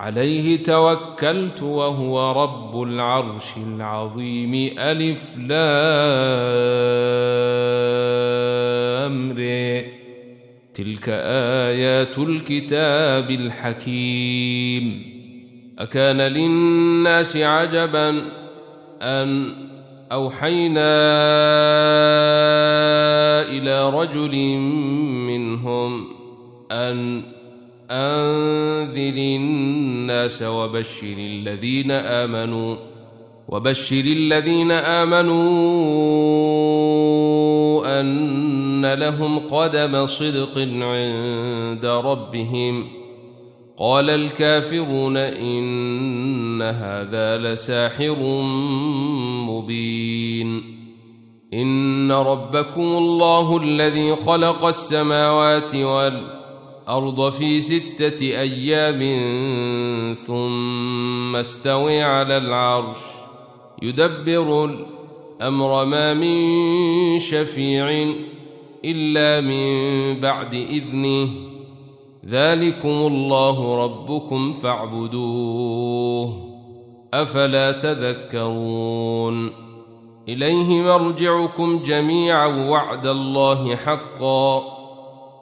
عليه توكلت وهو رب العرش العظيم. ألف لامر تلك آيات الكتاب الحكيم. أكان للناس عجبا أن أوحينا إلى رجل منهم أن أنذر الناس وبشر الذين آمنوا وبشر الذين آمنوا أن لهم قدم صدق عند ربهم. قال الكافرون إن هذا لساحر مبين. إن ربكم الله الذي خلق السماوات والأرض في ستة أيام ثم استوي على العرش يدبر الأمر ما من شفيع إلا من بعد إذنه ذلكم الله ربكم فاعبدوه أفلا تذكرون إليه مرجعكم جميعا وعد الله حقا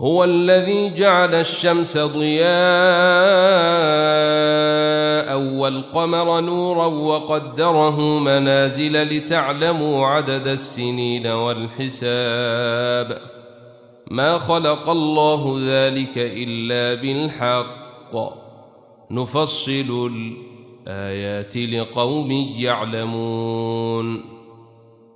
هو الذي جعل الشمس ضياء والقمر نورا وقدره منازل لتعلموا عدد السنين والحساب. ما خلق الله ذلك إلا بالحق. الحق نفصل الآيات لقوم يعلمون.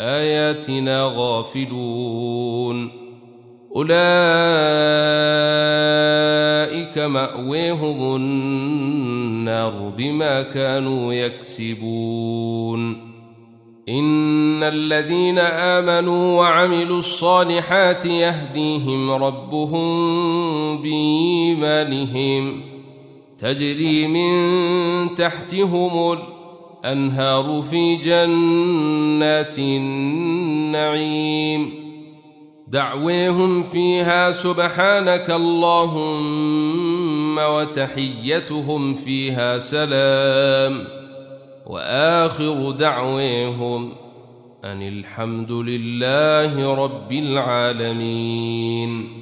آياتنا غافلون. أولئك مأويهم النار بما كانوا يكسبون. إن الذين آمنوا وعملوا الصالحات يهديهم ربهم بإيمانهم. تجري من تحتهم الانهار في جنات النعيم. دعويهم فيها سبحانك اللهم وتحيتهم فيها سلام. وآخر دعويهم أن الحمد لله رب العالمين.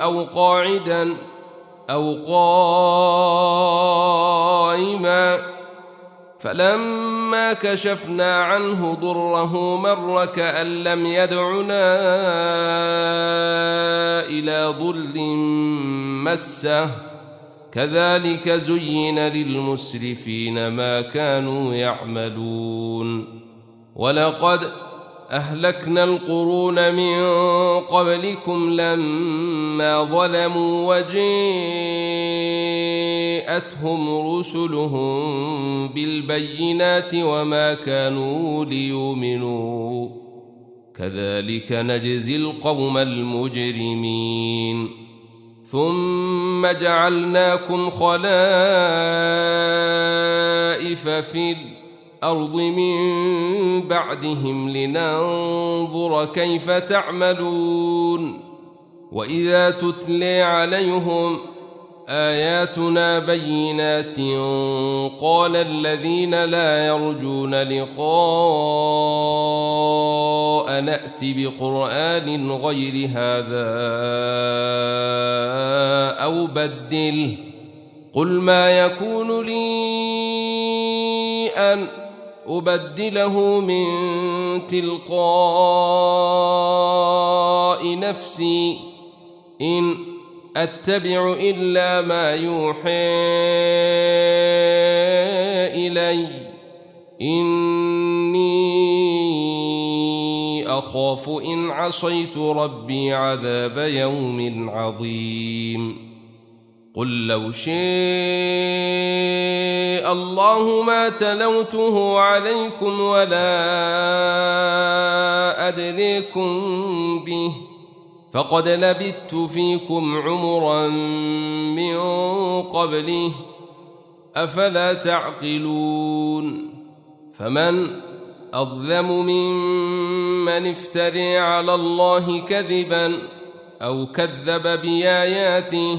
أو قاعدا أو قائما فلما كشفنا عنه ضره مر كأن لم يدعنا إلى ضر مسه. كذلك زين للمسرفين ما كانوا يعملون. ولقد أهلكنا القرون من قبلكم لما ظلموا وجيءتهم رسلهم بالبينات وما كانوا ليؤمنوا. كذلك نجزي القوم المجرمين. ثم جعلناكم خلائف في الأرض من بعدهم لننظر كيف تعملون. وإذا تتلي عليهم آياتنا بينات قال الذين لا يرجون لقاء نات بقرآن غير هذا أو بدله. قل ما يكون لي أن أبدله من تلقاء نفسي إن أتبع إلا ما يوحى إلي. إني أخاف إن عصيت ربي عذاب يوم عظيم. قل لو شاء الله ما تلوته عليكم ولا أدريكم به فقد لبثت فيكم عمرا من قبله أفلا تعقلون فمن أظلم ممن افتري على الله كذبا أو كذب بآياته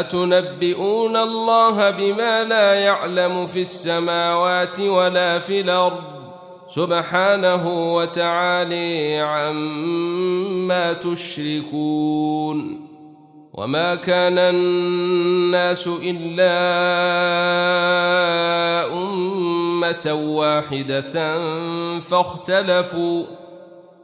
أتنبئون الله بما لا يعلم في السماوات ولا في الأرض؟ سبحانه وتعالي عما تشركون. وما كان الناس إلا أمة واحدة فاختلفوا.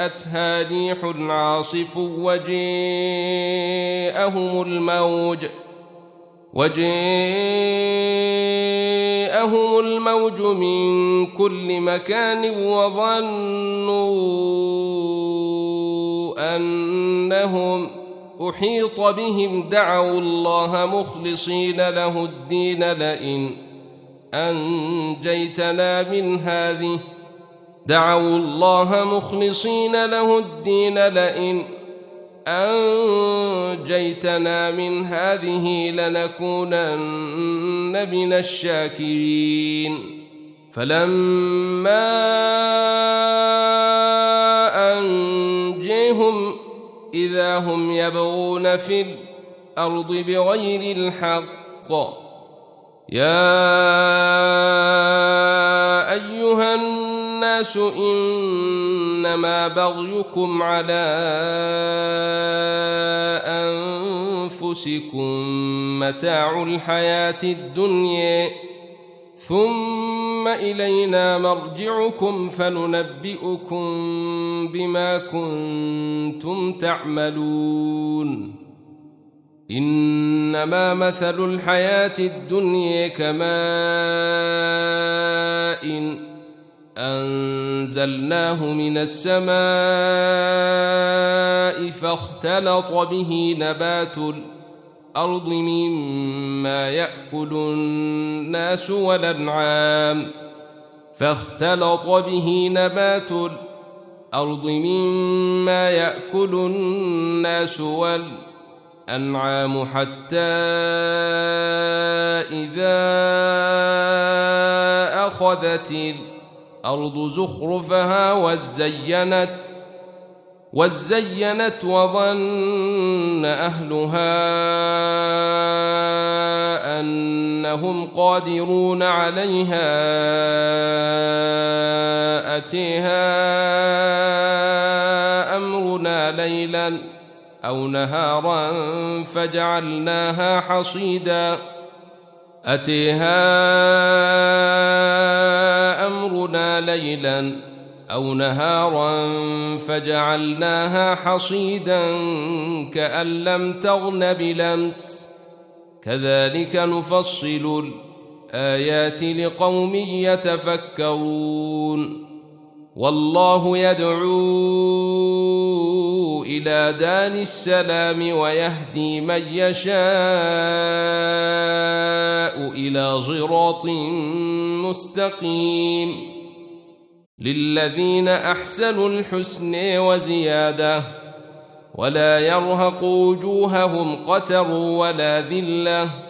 جاءتها ريح عاصف وجاءهم الموج وجاءهم الموج من كل مكان وظنوا أنهم أحيط بهم دعوا الله مخلصين له الدين لئن أنجيتنا من هذه دعوا الله مخلصين له الدين لئن أنجيتنا من هذه لنكونن من الشاكرين. فلما أنجيهم إذا هم يبغون في الأرض بغير الحق يا أيها الناس إنما بغيكم على أنفسكم متاع الحياة الدنيا. ثم إلينا مرجعكم فننبئكم بما كنتم تعملون. إنما مثل الحياة الدنيا كماء أنزلناه من السماء فاختلط به نبات الأرض مما يأكل الناس والأنعام فاختلط به نبات الأرض مما يأكل الناس والأنعام الأنعام حتى إذا أخذت الأرض زخرفها وزينت وزينت وظن أهلها أنهم قادرون عليها أتيها أمرنا ليلاً أو نهارا فجعلناها حصيدا أتيها أمرنا ليلا أو نهارا فجعلناها حصيدا كأن لم تغن بلمس كذلك نفصل الآيات لقوم يتفكرون. والله يدعو إلى دار السلام ويهدي من يشاء إلى صراط مستقيم. للذين أحسنوا الحسن وزيادة ولا يرهق وجوههم قتر ولا ذلة.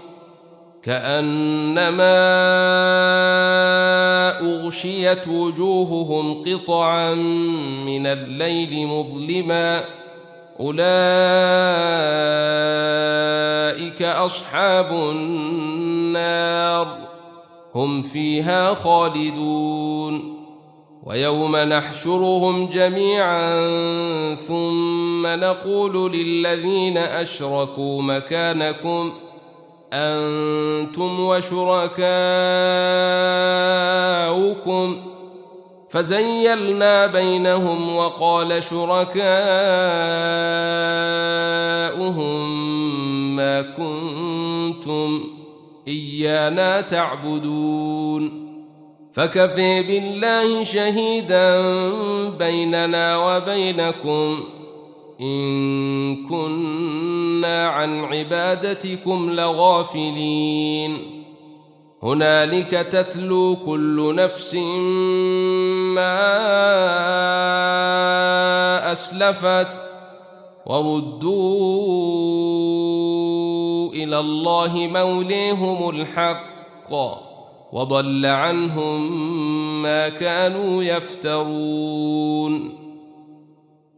كأنما أغشيت وجوههم قطعا من الليل مظلما أولئك أصحاب النار هم فيها خالدون ويوم نحشرهم جميعا ثم نقول للذين أشركوا مكانكم أنتم وشركاؤكم. فزيلنا بينهم وقال شركاؤهم ما كنتم إيانا تعبدون. فكفي بالله شهيدا بيننا وبينكم. إن كنا عن عبادتكم لغافلين. هنالك تتلو كل نفس ما أسلفت وردوا إلى الله موليهم الحق وضل عنهم ما كانوا يفترون.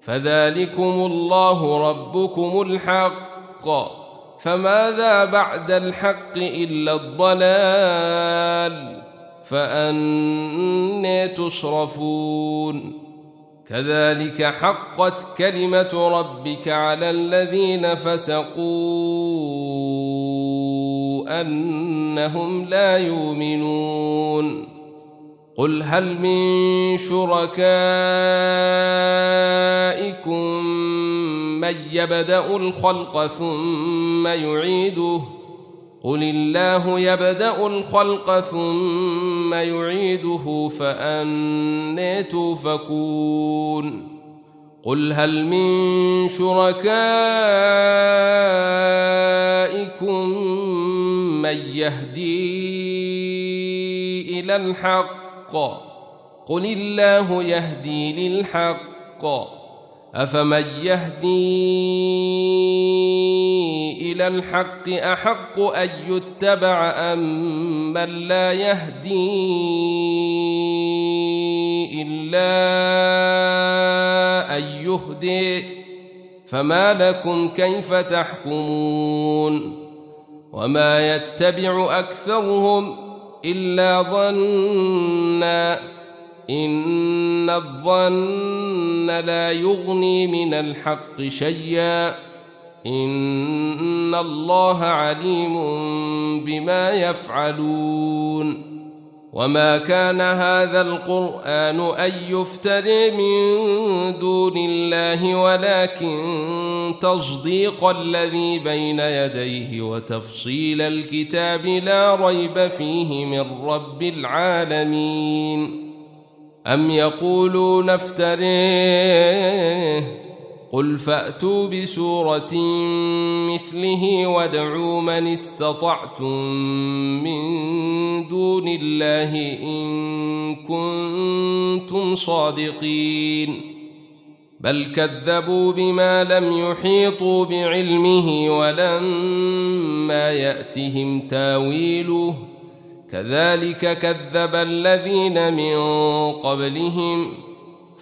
فذلكم الله ربكم الحق. فماذا بعد الحق إلا الضلال؟ فاني تصرفون كذلك حقت كلمة ربك على الذين فسقوا أنهم لا يؤمنون. قل هل من شركائكم من يبدا الخلق ثم يعيده قل الله يبدا الخلق ثم يعيده فاني توفكون قل هل من شركائكم من يهدي إلى الحق قل الله يهدي للحق. أفمن يهدي إلى الحق أحق أن يتبع أم من لا يهدي إلا أن يهدي؟ فما لكم كيف تحكمون؟ وما يتبع أكثرهم إلا ظنّا إن الظن لا يغني من الحق شيئا إن الله عليم بما يفعلون وما كان هذا القرآن أن يفتري من دون الله ولكن تصديق الذي بين يديه وتفصيل الكتاب لا ريب فيه من رب العالمين أم يقولون افتريه قل فأتوا بسورة مثله وادعوا من استطعتم من دون الله إن كنتم صادقين بل كذبوا بما لم يحيطوا بعلمه ولما يأتهم تاويله كذلك كذب الذين من قبلهم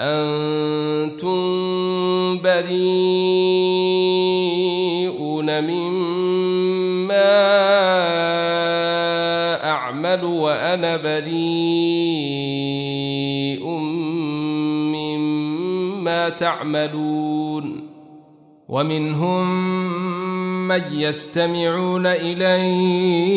أنتم بريئون مما أعمل وأنا بريء مما تعملون ومنهم من يستمعون إليك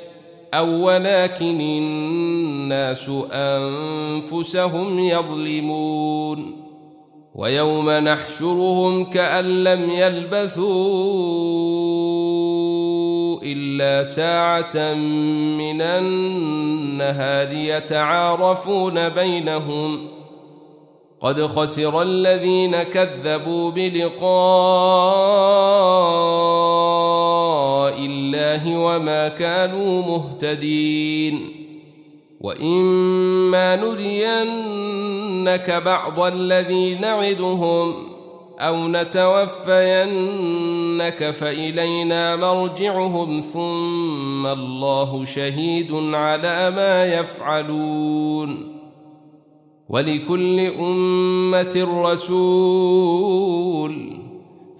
أو ولكن الناس أنفسهم يظلمون ويوم نحشرهم كأن لم يلبثوا إلا ساعة من النهار يتعارفون بينهم قد خسر الذين كذبوا بلقاء الله وما كانوا مهتدين وإما نرينك بعض الذي نعدهم أو نتوفينك فإلينا مرجعهم ثم الله شهيد على ما يفعلون ولكل أمة رسول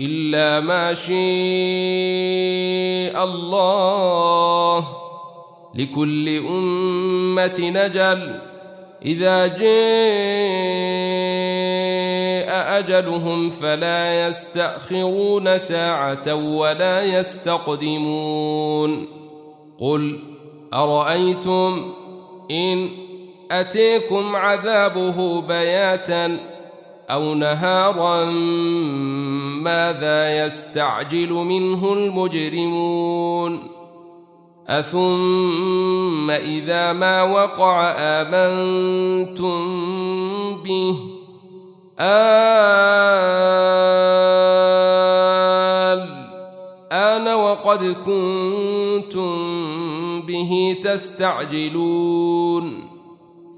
إلا ما شاء الله. لكل أمة نجل. إذا جاء أجلهم فلا يستأخرون ساعة ولا يستقدمون. قل أرأيتم إن أتيكم عذابه بياتا أو نهارا ماذا يستعجل منه المجرمون؟ أثم إذا ما وقع آمنتم به؟ آل آن وقد كنتم به تستعجلون.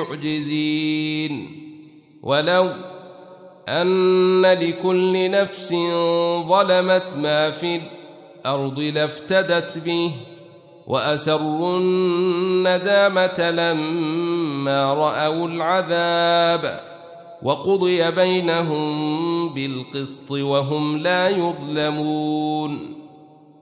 بمعجزين ولو أن لكل نفس ظلمت ما في الأرض لافتدت به وأسروا الندامة لما رأوا العذاب وقضي بينهم بالقسط وهم لا يظلمون.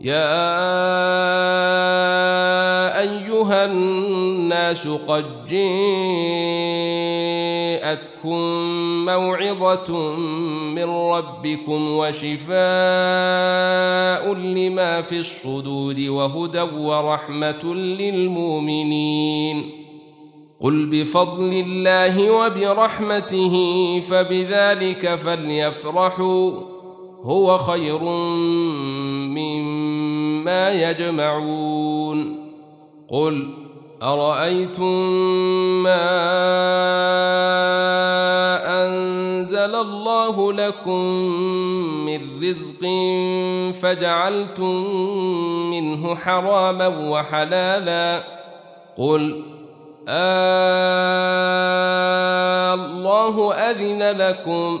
يا أيها الناس قد جاءتكم موعظة من ربكم وشفاء لما في الصدور وهدى ورحمة للمؤمنين. قل بفضل الله وبرحمته فبذلك فليفرحوا. هو خير مما يجمعون. قل أرأيتم ما أنزل الله لكم من رزق فجعلتم منه حراما وحلالا؟ قل آه الله أذن لكم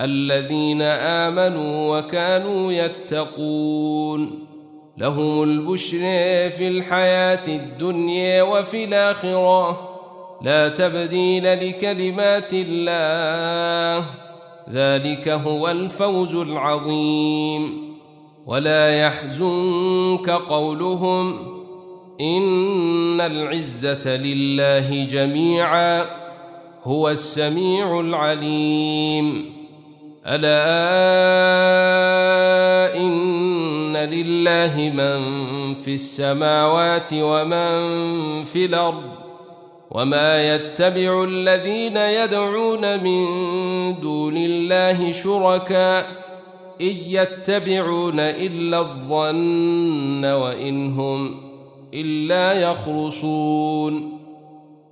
الذين آمنوا وكانوا يتقون لهم البشر في الحياة الدنيا وفي الآخرة. لا تبديل لكلمات الله. ذلك هو الفوز العظيم. ولا يحزنك قولهم إن العزة لله جميعا. هو السميع العليم. ألا إن لله من في السماوات ومن في الأرض وما يتبع الذين يدعون من دون الله شركاء إن يتبعون إلا الظن وإن هم إلا يخرصون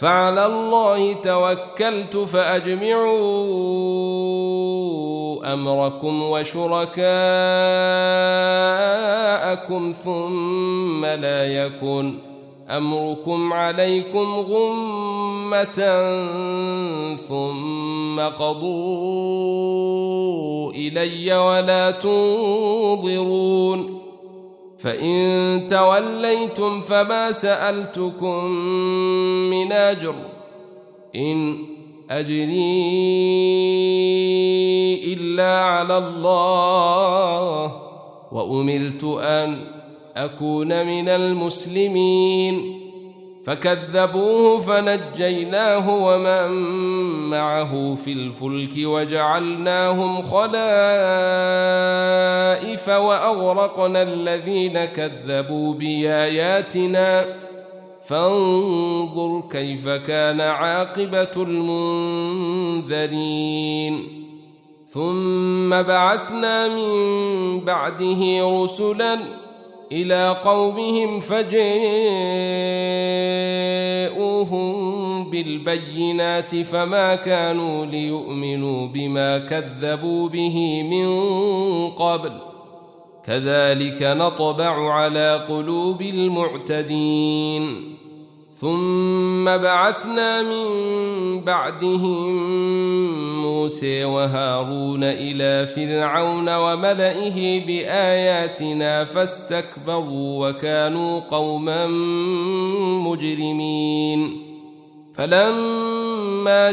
فعلى الله توكلت فأجمعوا أمركم وشركاءكم ثم لا يكن أمركم عليكم غمة ثم قضوا إلي ولا تنظرون فإن توليتم فما سألتكم من أجر. إن أجري إلا على الله وأمرت أن أكون من المسلمين. فكذبوه فنجيناه ومن معه في الفلك وجعلناهم خلائف وأغرقنا الذين كذبوا بآياتنا. فانظر كيف كان عاقبة المنذرين. ثم بعثنا من بعده رسلا إلى قومهم فجاءوهم بالبينات فما كانوا ليؤمنوا بما كذبوا به من قبل. كذلك نطبع على قلوب المعتدين. ثم بعثنا من بعدهم موسى وهارون إلى فرعون وملئه بآياتنا فاستكبروا وكانوا قوما مجرمين. فلما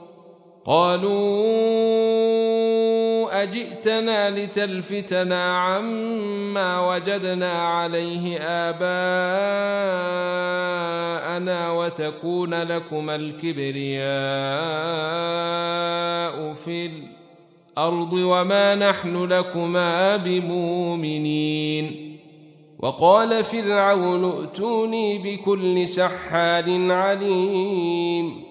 قالوا أجئتنا لتلفتنا عما وجدنا عليه آباءنا وتكون لكما الكبرياء في الأرض وما نحن لكما بمؤمنين. وقال فرعون ائتوني بكل سحار عليم.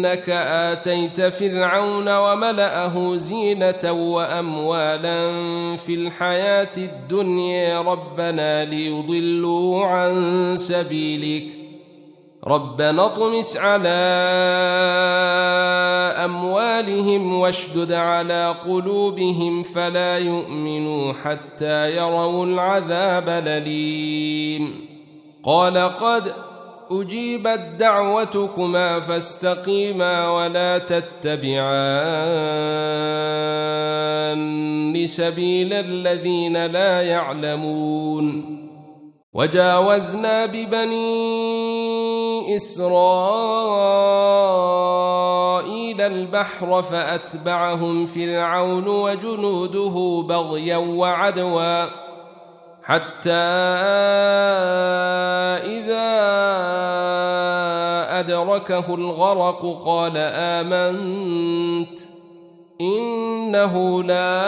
إنك آتيت فرعون وملأه زينة وأموالا في الحياة الدنيا ربنا ليضلوا عن سبيلك. ربنا اطمس على أموالهم واشدد على قلوبهم فلا يؤمنوا حتى يروا العذاب الأليم. قال قد أجيبت دعوتكما فاستقيما ولا تتبعان سبيل الذين لا يعلمون. وجاوزنا ببني إسرائيل البحر فأتبعهم فرعون وجنوده بغيا وعدوا. حتى إذا أدركه الغرق قال آمنت إنه لا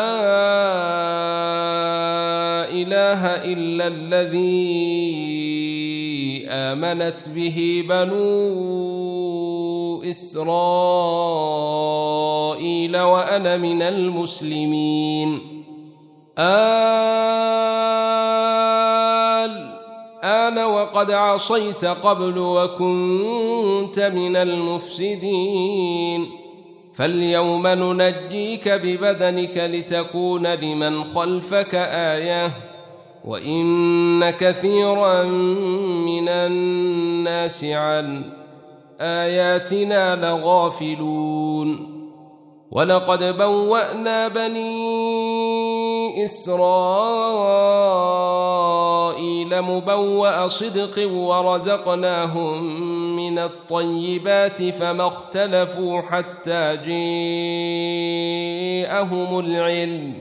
إله إلا الذي آمنت به بنو إسرائيل وأنا من المسلمين. آل آن وقد عصيت قبل وكنت من المفسدين. فاليوم ننجيك ببدنك لتكون لمن خلفك آية وإن كثيرا من الناس عن آياتنا لغافلون. ولقد بوأنا بني إسرائيل مبوأ صدق ورزقناهم من الطيبات فما اختلفوا حتى جاءهم العلم.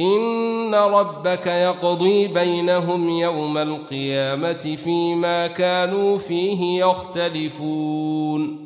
إن ربك يقضي بينهم يوم القيامة فيما كانوا فيه يختلفون.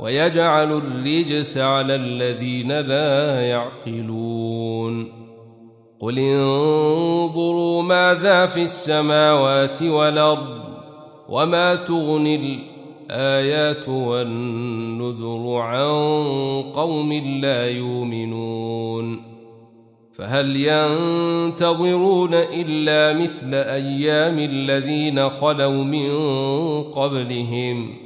ويجعل الرجس على الذين لا يعقلون. قل انظروا ماذا في السماوات والأرض وما تغني الآيات والنذر عن قوم لا يؤمنون. فهل ينتظرون إلا مثل أيام الذين خلوا من قبلهم؟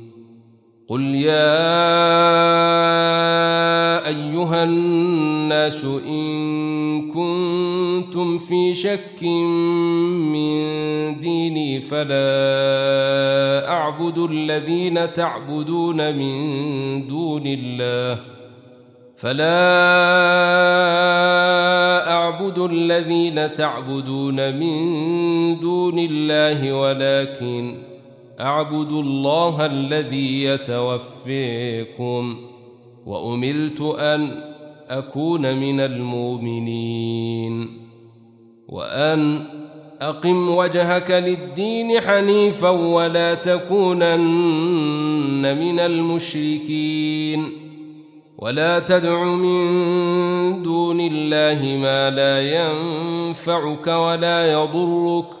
قل يا ايها الناس ان كنتم في شك من ديني فلا اعبد الذين تعبدون من دون الله فلا اعبد الذين تعبدون من دون الله ولكن اعبد الله الذي يتوفيكم وامرت أن أكون من المؤمنين وأن أقم وجهك للدين حنيفا ولا تكونن من المشركين ولا تدع من دون الله ما لا ينفعك ولا يضرك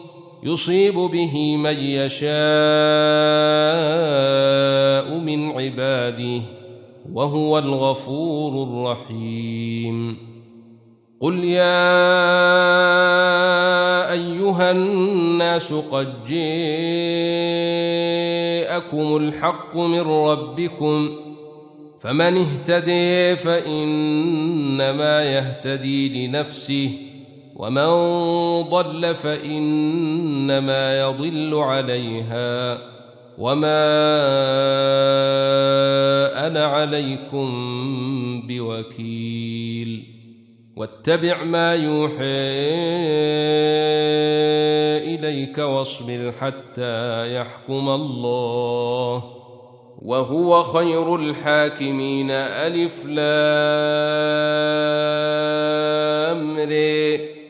يصيب به من يشاء من عباده وهو الغفور الرحيم. قل يا أيها الناس قد جاءكم الحق من ربكم فمن اهتدي فإنما يهتدي لنفسه ومن ضل فإنما يضل عليها وما أنا عليكم بوكيل واتبع ما يوحى إليك واصبر حتى يحكم الله وهو خير الحاكمين. ألف لام ري